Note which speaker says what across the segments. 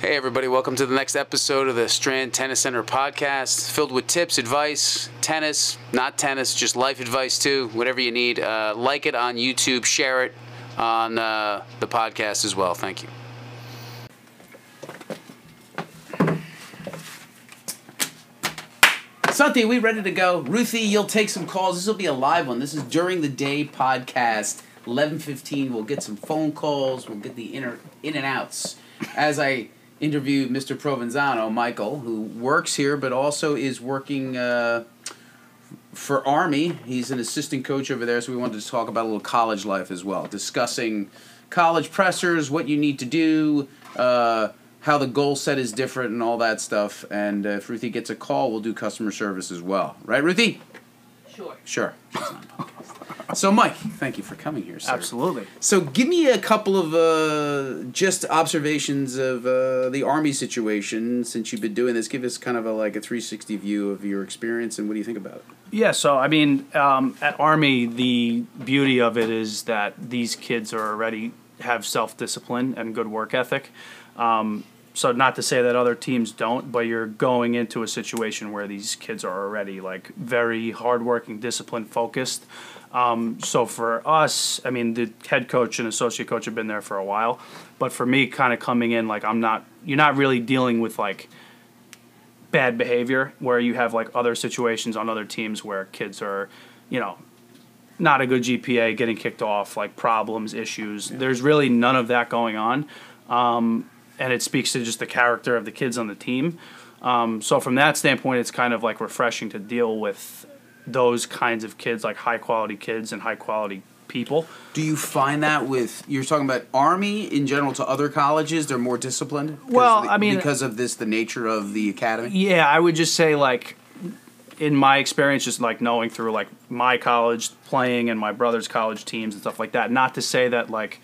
Speaker 1: Hey, everybody, welcome to the next episode of the Strand Tennis Center podcast, filled with tips, advice, tennis, not tennis, just life advice too, whatever you need. Uh, like it on YouTube, share it on uh, the podcast as well. Thank you. Santi, we ready to go? Ruthie, you'll take some calls. This will be a live one. This is during the day podcast. Eleven fifteen. We'll get some phone calls. We'll get the inner in and outs as I interview Mr. Provenzano, Michael, who works here but also is working uh, for Army. He's an assistant coach over there, so we wanted to talk about a little college life as well, discussing college pressers, what you need to do, uh, how the goal set is different, and all that stuff. And uh, if Ruthie gets a call, we'll do customer service as well. Right, Ruthie?
Speaker 2: Sure.
Speaker 1: Sure. So, Mike, thank you for coming here, sir.
Speaker 3: Absolutely.
Speaker 1: So, give me a couple of uh, just observations of uh, the Army situation since you've been doing this. Give us kind of a like a 360 view of your experience and what do you think about it?
Speaker 3: Yeah, so I mean, um, at Army, the beauty of it is that these kids are already have self discipline and good work ethic. Um, so not to say that other teams don't, but you're going into a situation where these kids are already like very hardworking, disciplined, focused. Um, so for us, I mean, the head coach and associate coach have been there for a while, but for me, kind of coming in, like I'm not, you're not really dealing with like bad behavior where you have like other situations on other teams where kids are, you know, not a good GPA, getting kicked off, like problems, issues. Yeah. There's really none of that going on. Um, and it speaks to just the character of the kids on the team. Um, so from that standpoint, it's kind of like refreshing to deal with those kinds of kids, like high quality kids and high quality people.
Speaker 1: Do you find that with you're talking about Army in general to other colleges? They're more disciplined.
Speaker 3: Well,
Speaker 1: the,
Speaker 3: I mean,
Speaker 1: because of this, the nature of the academy.
Speaker 3: Yeah, I would just say like in my experience, just like knowing through like my college playing and my brother's college teams and stuff like that. Not to say that like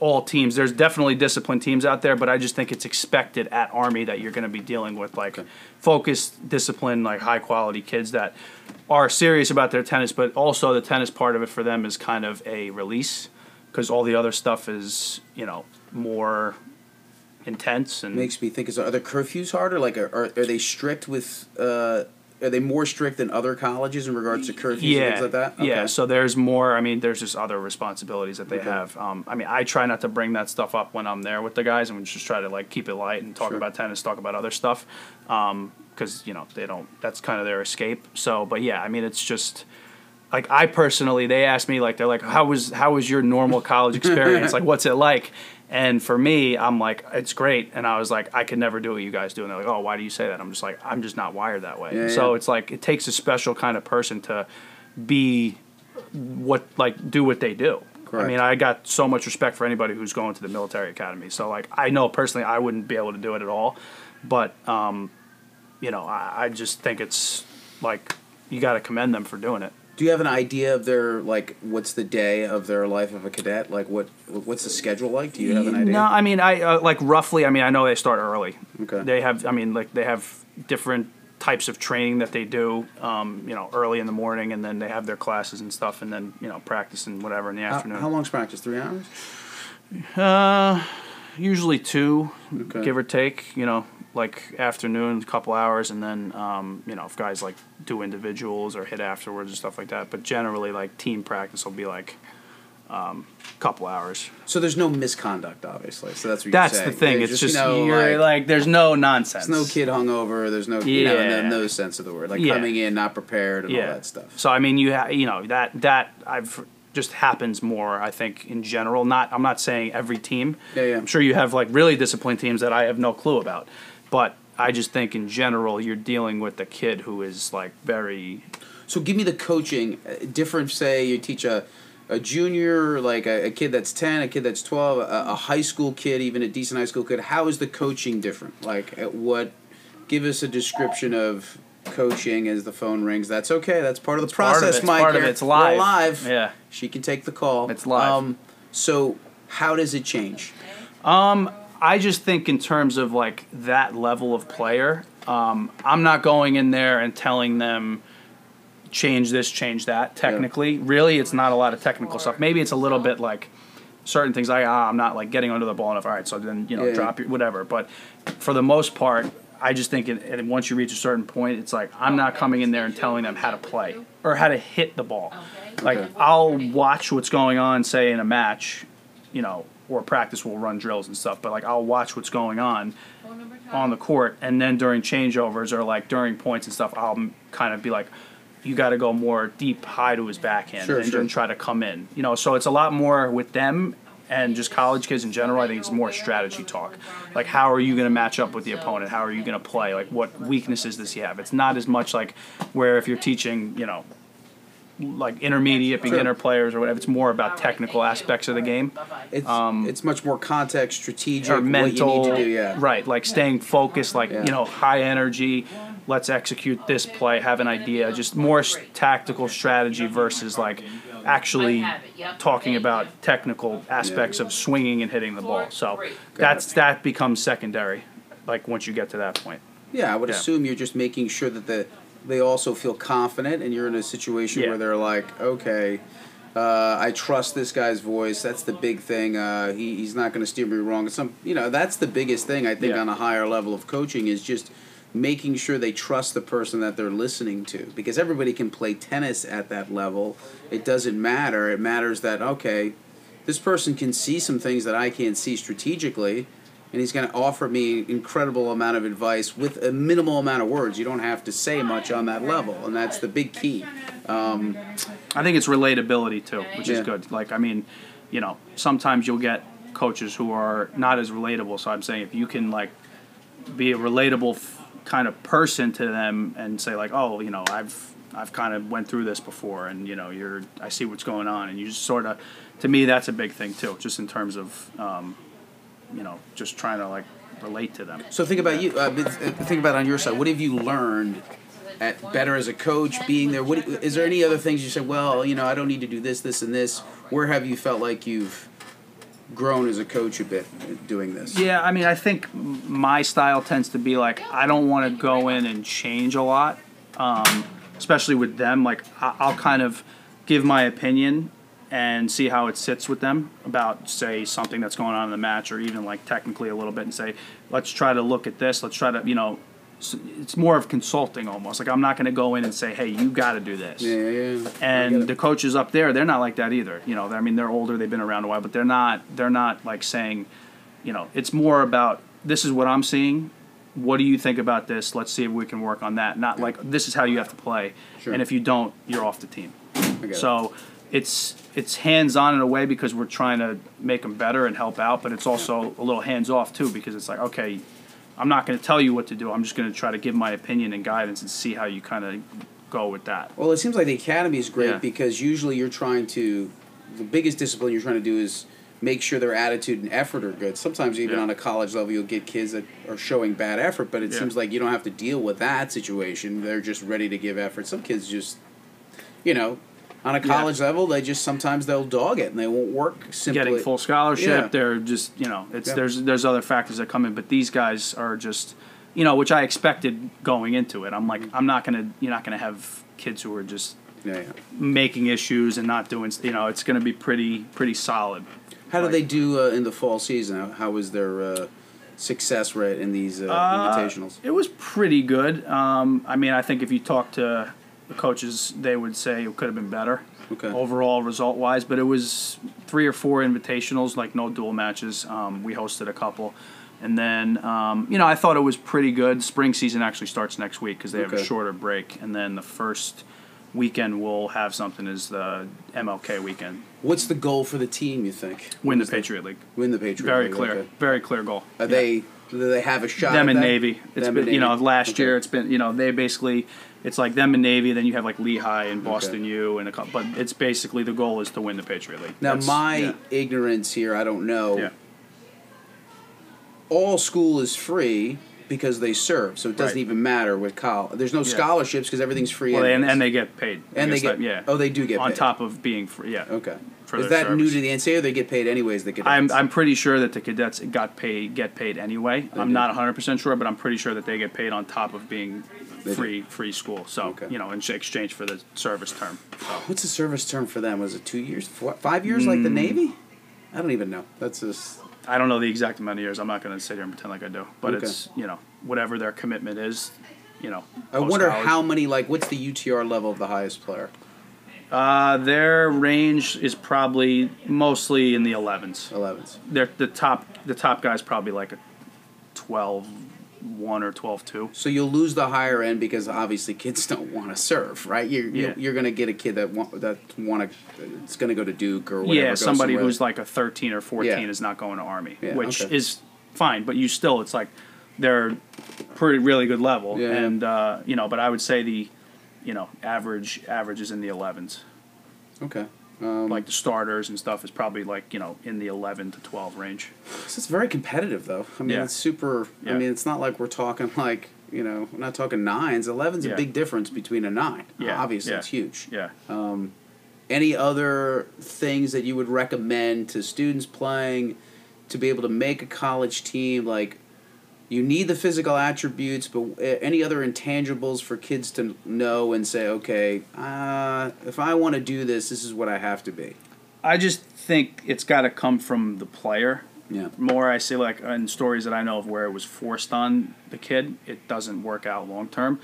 Speaker 3: all teams. There's definitely disciplined teams out there, but I just think it's expected at Army that you're going to be dealing with like okay. focused, disciplined, like high quality kids that are serious about their tennis, but also the tennis part of it for them is kind of a release because all the other stuff is you know more intense and
Speaker 1: makes me think is are the curfews harder like are, are, are they strict with uh, are they more strict than other colleges in regards to curfews yeah, and things like that?
Speaker 3: Okay. Yeah, so there's more. I mean, there's just other responsibilities that they okay. have. Um, I mean, I try not to bring that stuff up when I'm there with the guys, and we just try to like keep it light and talk sure. about tennis, talk about other stuff, because um, you know they don't. That's kind of their escape. So, but yeah, I mean, it's just like I personally, they asked me like they're like, how was how was your normal college experience? like, what's it like? And for me, I'm like, it's great. And I was like, I could never do what you guys do. And they're like, oh, why do you say that? I'm just like, I'm just not wired that way. Yeah, so yeah. it's like, it takes a special kind of person to be what, like, do what they do. Correct. I mean, I got so much respect for anybody who's going to the military academy. So, like, I know personally I wouldn't be able to do it at all. But, um, you know, I, I just think it's like, you got to commend them for doing it.
Speaker 1: Do you have an idea of their like what's the day of their life of a cadet? Like what what's the schedule like? Do you have an idea?
Speaker 3: No, I mean I uh, like roughly. I mean I know they start early.
Speaker 1: Okay.
Speaker 3: They have. I mean like they have different types of training that they do. Um, you know, early in the morning, and then they have their classes and stuff, and then you know practice and whatever in the afternoon.
Speaker 1: How, how long's practice? Three hours.
Speaker 3: Uh, usually two, okay. give or take. You know, like afternoon, couple hours, and then um, you know if guys like do individuals or hit afterwards and stuff like that. But generally, like team practice will be like um, couple hours.
Speaker 1: So there's no misconduct, obviously. So that's what
Speaker 3: that's the thing. There's it's just, just you're like, like, there's no nonsense.
Speaker 1: There's no kid hungover. There's no you know no, no sense of the word like yeah. coming in not prepared and yeah. all that stuff.
Speaker 3: So I mean you ha- you know that that I've just happens more. I think in general. Not I'm not saying every team.
Speaker 1: Yeah, yeah.
Speaker 3: I'm sure you have like really disciplined teams that I have no clue about. But I just think in general, you're dealing with a kid who is like very.
Speaker 1: So give me the coaching. Uh, different, say you teach a, a junior, like a, a kid that's ten, a kid that's twelve, a, a, high school kid, even a decent high school kid. How is the coaching different? Like at what? Give us a description of coaching as the phone rings. That's okay. That's part of the
Speaker 3: it's
Speaker 1: process,
Speaker 3: part
Speaker 1: Mike.
Speaker 3: Part of it. It's live.
Speaker 1: We're live.
Speaker 3: Yeah.
Speaker 1: She can take the call.
Speaker 3: It's live.
Speaker 1: Um, so how does it change?
Speaker 3: Um, I just think in terms of like that level of player, um, I'm not going in there and telling them change this, change that. Technically, yeah. really, it's not a lot of technical stuff. Maybe it's a little bit like certain things. I ah, I'm not like getting under the ball enough. All right, so then you know
Speaker 1: Yeah.
Speaker 3: drop your whatever. But for the most part, I just think it, and once you reach a certain point, it's like I'm not coming in there and telling them how to play or how to hit the ball. Like
Speaker 1: Okay.
Speaker 3: I'll watch what's going on, say in a match, you know, or practice. We'll run drills and stuff, but like I'll watch what's going on on the court, and then during changeovers or like during points and stuff, I'll m- kind of be like, you got to go more deep, high to his backhand,
Speaker 1: Sure,
Speaker 3: and,
Speaker 1: sure.
Speaker 3: and try to come in. You know, so it's a lot more with them and just college kids in general. I think it's more strategy talk. Like, how are you going to match up with the opponent? How are you going to play? Like, what weaknesses does he have? It's not as much like where if you're teaching, you know. Like intermediate beginner players or whatever, it's more about technical aspects of the game
Speaker 1: It's um, it's much more context, strategic,
Speaker 3: or mental,
Speaker 1: what you need to do. Yeah,
Speaker 3: right? Like staying focused, like
Speaker 1: Yeah.
Speaker 3: you know, high energy. Let's execute this play. Have an idea. Just more s- tactical strategy versus like actually talking about technical aspects of swinging and hitting the ball. So that's that becomes secondary. Like once you get to that point.
Speaker 1: Yeah, I would
Speaker 3: Yeah.
Speaker 1: assume you're just making sure that the they also feel confident, and you're in a situation
Speaker 3: Yeah.
Speaker 1: where they're like, okay, uh, I trust this guy's voice. That's the big thing. Uh, he, he's not going to steer me wrong. Some, you know, that's the biggest thing I think
Speaker 3: Yeah.
Speaker 1: on a higher level of coaching is just making sure they trust the person that they're listening to because everybody can play tennis at that level. It doesn't matter. It matters that okay, this person can see some things that I can't see strategically, and he's going to offer me incredible amount of advice with a minimal amount of words. You don't have to say much on that level, and that's the big key. Um,
Speaker 3: I think it's relatability too, which
Speaker 1: Yeah.
Speaker 3: is good. Like I mean, you know, sometimes you'll get coaches who are not as relatable. So I'm saying if you can like be a relatable f- kind of person to them and say like, oh, you know, I've I've kind of went through this before, and you know, you're I see what's going on, and you just sort of, to me, that's a big thing too, just in terms of, um, you know, just trying to like relate to them.
Speaker 1: so think about you. Uh, uh, think about on your side. What have you learned? At better as a coach, being there. What is there any other things you said? Well, you know, I don't need to do this, this, and this. Where have you felt like you've grown as a coach a bit doing this?
Speaker 3: Yeah, I mean, I think my style tends to be like I don't want to go in and change a lot, um, especially with them. Like I'll kind of give my opinion and see how it sits with them about say something that's going on in the match or even like technically a little bit and say let's try to look at this. Let's try to you know. It's more of consulting almost. Like I'm not going to go in and say, "Hey, you got to do this."
Speaker 1: Yeah, yeah.
Speaker 3: And the coaches up there they're not like that either you know i mean they're older they've been around a while but they're not they're not like saying you know it's more about this is what i'm seeing what do you think about this let's see if we can work on that not like this is how you have to play
Speaker 1: Sure.
Speaker 3: and if you don't you're off the team
Speaker 1: so it.
Speaker 3: It's it's hands on in a way because we're trying to make them better and help out but it's also a little hands off too because it's like okay i'm not going to tell you what to do i'm just going to try to give my opinion and guidance and see how you kind of go with that
Speaker 1: Well, it seems like the academy is great
Speaker 3: Yeah.
Speaker 1: because usually you're trying to, the biggest discipline you're trying to do is make sure their attitude and effort are good. Sometimes even
Speaker 3: Yeah.
Speaker 1: on a college level, you'll get kids that are showing bad effort, but it
Speaker 3: Yeah.
Speaker 1: seems like you don't have to deal with that situation. They're just ready to give effort. Some kids just, you know, on a college level, they just sometimes they'll dog it and they won't work simply.
Speaker 3: getting full scholarship.
Speaker 1: Yeah.
Speaker 3: They're just you know it's
Speaker 1: Yeah.
Speaker 3: there's there's other factors that come in, but these guys are just you know which I expected going into it. I'm like I'm not gonna you're not gonna have kids who are just
Speaker 1: Yeah, yeah.
Speaker 3: making issues and not doing you know it's gonna be pretty pretty solid.
Speaker 1: How do they do uh, in the fall season? How, how was their uh, success rate in these uh,
Speaker 3: Uh,
Speaker 1: invitationals?
Speaker 3: It was pretty good. Um, I mean I think if you talk to the coaches, they would say it could have been better.
Speaker 1: Okay.
Speaker 3: overall result wise, but it was three or four invitationals, like no dual matches. Um, we hosted a couple. And then, um, you know, I thought it was pretty good. Spring season actually starts next week because they have
Speaker 1: Okay.
Speaker 3: a shorter break. And then the first weekend we'll have something is the MLK weekend.
Speaker 1: What's the goal for the team? You think
Speaker 3: Win the Patriot League.
Speaker 1: Win the Patriot.
Speaker 3: Very
Speaker 1: League, Very
Speaker 3: clear.
Speaker 1: okay.
Speaker 3: Very clear goal.
Speaker 1: Are
Speaker 3: Yeah.
Speaker 1: they? Do they have a shot?
Speaker 3: them
Speaker 1: at
Speaker 3: and? Navy. It's
Speaker 1: Them
Speaker 3: been
Speaker 1: and
Speaker 3: you know last
Speaker 1: Okay.
Speaker 3: year it's been you know they basically it's like them and Navy. Then you have like Lehigh and Boston U and a couple. But it's basically the goal is to win the Patriot League.
Speaker 1: Now,
Speaker 3: That's-
Speaker 1: my
Speaker 3: yeah.
Speaker 1: ignorance here, I don't know.
Speaker 3: Yeah.
Speaker 1: All school is free because they serve, so it doesn't
Speaker 3: Right.
Speaker 1: even matter with college. There's no
Speaker 3: Yeah.
Speaker 1: scholarships because everything's free.
Speaker 3: Well, and, and they get paid.
Speaker 1: And they get
Speaker 3: that- yeah.
Speaker 1: Oh, they do get paid.
Speaker 3: on
Speaker 1: paid.
Speaker 3: top of being free. Yeah.
Speaker 1: Okay. is that new to the NCAA? or They get paid anyways. The cadets.
Speaker 3: I'm I'm pretty sure that the cadets got paid get paid anyway.
Speaker 1: They
Speaker 3: I'm
Speaker 1: do.
Speaker 3: not 100 percent sure, but I'm pretty sure that they get paid on top of being
Speaker 1: They
Speaker 3: free free school. So
Speaker 1: Okay.
Speaker 3: you know, in exchange for the service term.
Speaker 1: What's the service term for them? Was it two years, four, five years, like the Navy? I don't even know. That's just
Speaker 3: I don't know the exact amount of years. I'm not going to sit here and pretend like I do, but
Speaker 1: Okay.
Speaker 3: it's you know whatever their commitment is, you know.
Speaker 1: I wonder how many like what's the UTR level of the highest player?
Speaker 3: Uh, their range is probably mostly in the 11s.
Speaker 1: 11s.
Speaker 3: They're the top. The top guy's probably like a 12 1 or 12 2.
Speaker 1: So you'll lose the higher end because obviously kids don't want to serve, right? You're
Speaker 3: Yeah.
Speaker 1: you're, going to get a kid that want that want to it's going to go to Duke or whatever.
Speaker 3: Yeah, somebody
Speaker 1: somewhere.
Speaker 3: who's like a 13 or 14
Speaker 1: Yeah.
Speaker 3: is not going to Army,
Speaker 1: Yeah,
Speaker 3: which
Speaker 1: okay.
Speaker 3: is fine, but you still, it's like they're pretty really good level. And, uh, you know, but I would say the, you know, average average is in the 11s.
Speaker 1: okay. Um,
Speaker 3: Like the starters and stuff is probably like, you know, in the 11 to 12 range.
Speaker 1: So it's very competitive, though. I mean,
Speaker 3: Yeah.
Speaker 1: it's super. I mean, it's not like we're talking like you know, we're not talking nines. Eleven's a big difference between a nine.
Speaker 3: Yeah,
Speaker 1: obviously,
Speaker 3: yeah.
Speaker 1: it's huge.
Speaker 3: Yeah.
Speaker 1: Any other things that you would recommend to students playing to be able to make a college team? Like, you need the physical attributes, but uh, any other intangibles for kids to know and say, okay, uh, if I want to do this, this is what I have to be.
Speaker 3: I just think it's got to come from the player.
Speaker 1: Yeah.
Speaker 3: More, I say, like in stories that I know of where it was forced on the kid, it doesn't work out long term.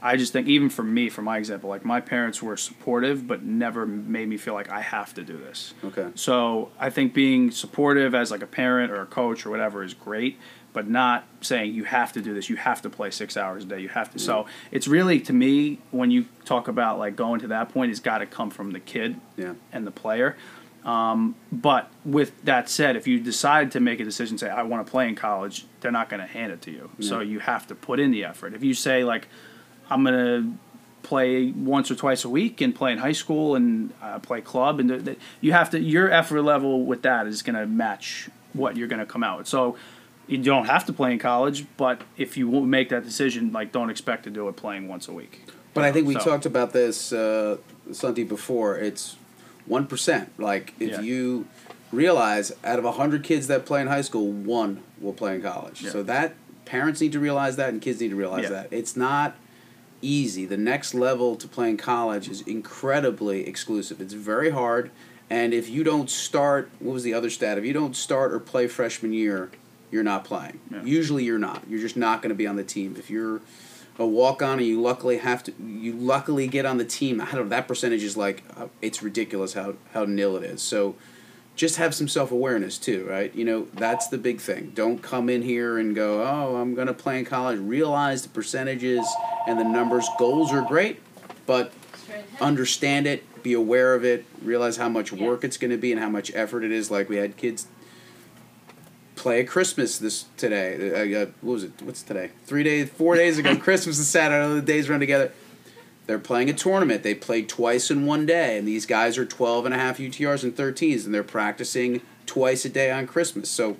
Speaker 3: I just think, even for me, for my example, like my parents were supportive, but never made me feel like I have to do this.
Speaker 1: Okay.
Speaker 3: So I think being supportive as like a parent or a coach or whatever is great, but not saying you have to do this. You have to play six hours a day. You have to. So it's really to me when you talk about like going to that point, it's got to come from the kid
Speaker 1: Yeah.
Speaker 3: and the player. Um, but with that said, if you decide to make a decision, say I want to play in college, they're not going to hand it to you. So you have to put in the effort. If you say like I'm going to play once or twice a week and play in high school and uh, play club, and th- th- you have to your effort level with that is going to match what you're going to come out with. So you don't have to play in college, but if you won't make that decision, like don't expect to do it playing once a week.
Speaker 1: But I think we
Speaker 3: So-
Speaker 1: talked about this, uh, Santi, before. It's one percent. Like if
Speaker 3: Yeah.
Speaker 1: you realize out of hundred kids that play in high school, one will play in college.
Speaker 3: Yeah.
Speaker 1: So that parents need to realize that, and kids need to realize
Speaker 3: Yeah.
Speaker 1: that it's not easy. The next level to play in college is incredibly exclusive. It's very hard, and if you don't start, what was the other stat? If you don't start or play freshman year, you're not playing.
Speaker 3: Yeah.
Speaker 1: Usually, you're not. You're just not going to be on the team. If you're a walk on and you luckily have to you luckily get on the team i don't know that percentage is like uh, it's ridiculous how how nil it is so just have some self-awareness too right you know that's the big thing don't come in here and go oh i'm going to play in college realize the percentages and the numbers goals are great but understand it be aware of it realize how much work it's going to be and how much effort it is like we had kids play at Christmas this today. Uh, uh, what was it? What's today? Three days, four days ago. Christmas and Saturday. The days run together. They're playing a tournament. They played twice in one day, and these guys are 12 and a half UTRs and 13s, and they're practicing twice a day on Christmas. So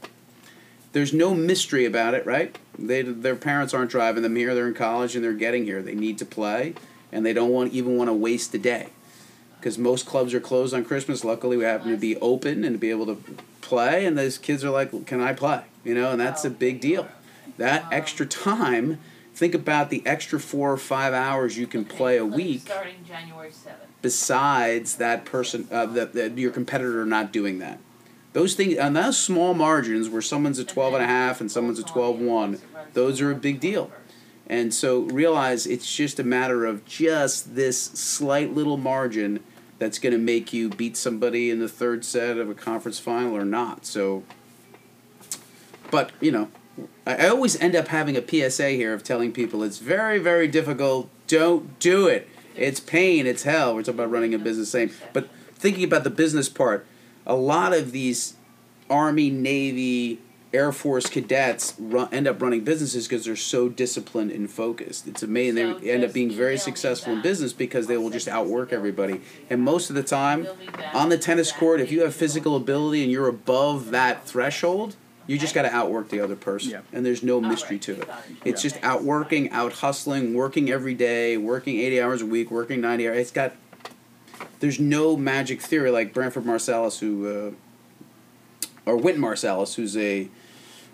Speaker 1: there's no mystery about it, right? They their parents aren't driving them here. They're in college and they're getting here. They need to play, and they don't want even want to waste a day because most clubs are closed on Christmas. Luckily, we happen to be open and to be able to play, and those kids are like, "Can I play?" You know, and that's a big deal. That extra time. Think about the extra four or five hours you can play a week
Speaker 2: Starting January seventh.
Speaker 1: besides that person, uh, that your competitor not doing that. Those things, on those small margins where someone's a 12 and a half and someone's a 12-1, those are a big deal. And so realize it's just a matter of just this slight little margin that's going to make you beat somebody in the third set of a conference final or not. So, but you know, I, always end up having a PSA here of telling people it's very, very difficult. Don't do it. It's pain. It's hell. We're talking about running a business, same. But thinking about the business part, a lot of these Army, Navy, Air Force cadets run, end up running businesses because they're so disciplined and focused. It's amazing.
Speaker 2: So
Speaker 1: they end up being very successful in business because they will just outwork everybody. And most of the time,
Speaker 2: Email me back
Speaker 1: on the tennis court, if you have physical ability and you're above that threshold, you just got to outwork the other person.
Speaker 3: Yeah.
Speaker 1: And there's no mystery to it. It's just outworking, out hustling, working every day, working 80 hours a week, working 90 hours. It's got, there's no magic theory like Branford Marsalis, who, uh, or Wynton Marsalis, who's a,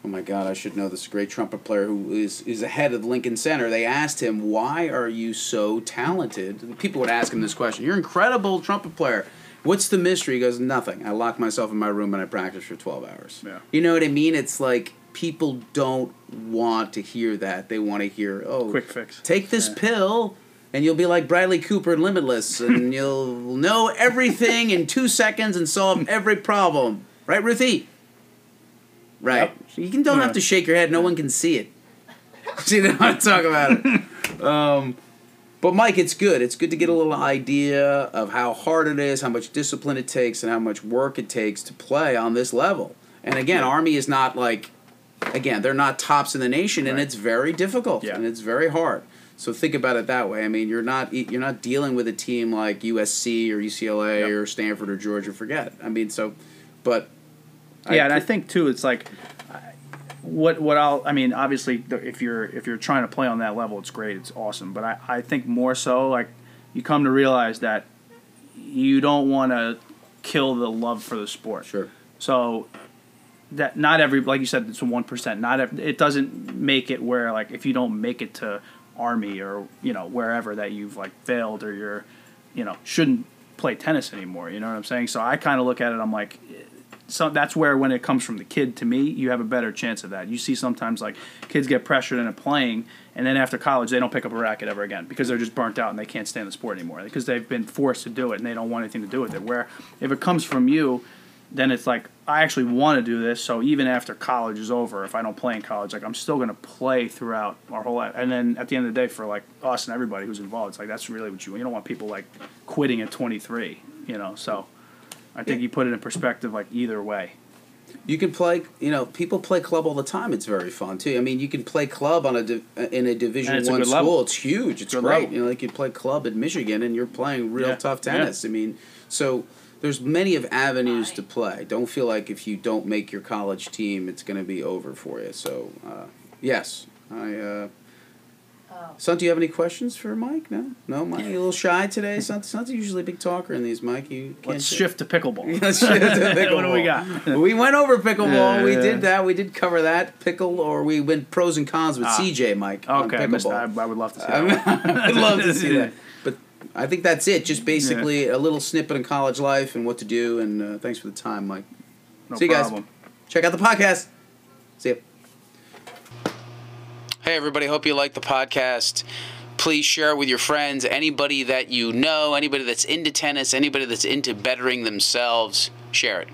Speaker 1: oh my God, I should know this great trumpet player who is, is the head of Lincoln Center. They asked him, why are you so talented? People would ask him this question. You're an incredible trumpet player. What's the mystery? He goes, Nothing. I lock myself in my room and I practice for 12 hours.
Speaker 3: Yeah.
Speaker 1: You know what I mean? It's like people don't want to hear that. They want to hear, oh,
Speaker 3: Quick fix.
Speaker 1: take this
Speaker 3: Yeah.
Speaker 1: pill and you'll be like Bradley Cooper in Limitless and you'll know everything in two seconds and solve every problem. Right, Ruthie? Right. You can, don't
Speaker 3: Yeah.
Speaker 1: have to shake your head. No one can see it. see, you don't want to talk about it. Um, but Mike, it's good. It's good to get a little idea of how hard it is, how much discipline it takes, and how much work it takes to play on this level. And again, Army is not like, again, they're not tops in the nation, and it's very difficult
Speaker 3: Yeah.
Speaker 1: and it's very hard. So think about it that way. I mean, you're not you're not dealing with a team like USC or UCLA
Speaker 3: Yep.
Speaker 1: or Stanford or Georgia. Forget. It. I mean, so, but
Speaker 3: yeah, and I think too, it's like what what I'll I mean, obviously, if you're if you're trying to play on that level, it's great, it's awesome. But I I think more so like you come to realize that you don't want to kill the love for the sport.
Speaker 1: sure.
Speaker 3: So that not every like you said it's a one percent. Not ev it doesn't make it where like if you don't make it to army or you know wherever that you've like failed or you're you know shouldn't play tennis anymore. You know what I'm saying? So I kind of look at it. I'm like. So that's where when it comes from the kid to me, you have a better chance of that. You see sometimes like kids get pressured into playing, and then after college they don't pick up a racket ever again because they're just burnt out and they can't stand the sport anymore because they've been forced to do it and they don't want anything to do with it. Where if it comes from you, then it's like I actually want to do this. So even after college is over, if I don't play in college, like I'm still gonna play throughout our whole life. And then at the end of the day, for like us and everybody who's involved, it's like that's really what you want. You don't want people like quitting at 23. You know, so I think you put it in perspective like either way.
Speaker 1: You can play. You know, people play club all the time. It's very fun too. I mean, you can play club on a div- in a Division
Speaker 3: And a
Speaker 1: One school.
Speaker 3: level.
Speaker 1: It's huge. It's
Speaker 3: Good
Speaker 1: great.
Speaker 3: level.
Speaker 1: You know, like you play club at Michigan, and you're playing real
Speaker 3: Yeah.
Speaker 1: tough
Speaker 3: Yeah.
Speaker 1: tennis. I mean, so there's many of avenues to play. Don't feel like if you don't make your college team, it's going to be over for you. So, uh, yes, I. Uh, Son, do you have any questions for Mike? No, no, Mike. You a little shy today. Son, Son's usually a big talker in these. Mike, you can't
Speaker 3: Let's shift to pickleball.
Speaker 1: Let's shift to
Speaker 3: what do we got?
Speaker 1: we went over pickleball.
Speaker 3: Yeah,
Speaker 1: we
Speaker 3: yeah.
Speaker 1: did that. We did cover that pickle, or we went pros and cons with
Speaker 3: Ah.
Speaker 1: CJ, Mike. on
Speaker 3: Okay, I, missed
Speaker 1: pickleball.
Speaker 3: that. I would love to see that.
Speaker 1: I'd love to see that. But I think that's it. Just basically a little snippet of college life and what to do. And uh, thanks for the time, Mike.
Speaker 3: No
Speaker 1: See you guys.
Speaker 3: problem.
Speaker 1: Check out the podcast. See ya. Hey, everybody. Hope you like the podcast. Please share it with your friends, anybody that you know, anybody that's into tennis, anybody that's into bettering themselves. Share it.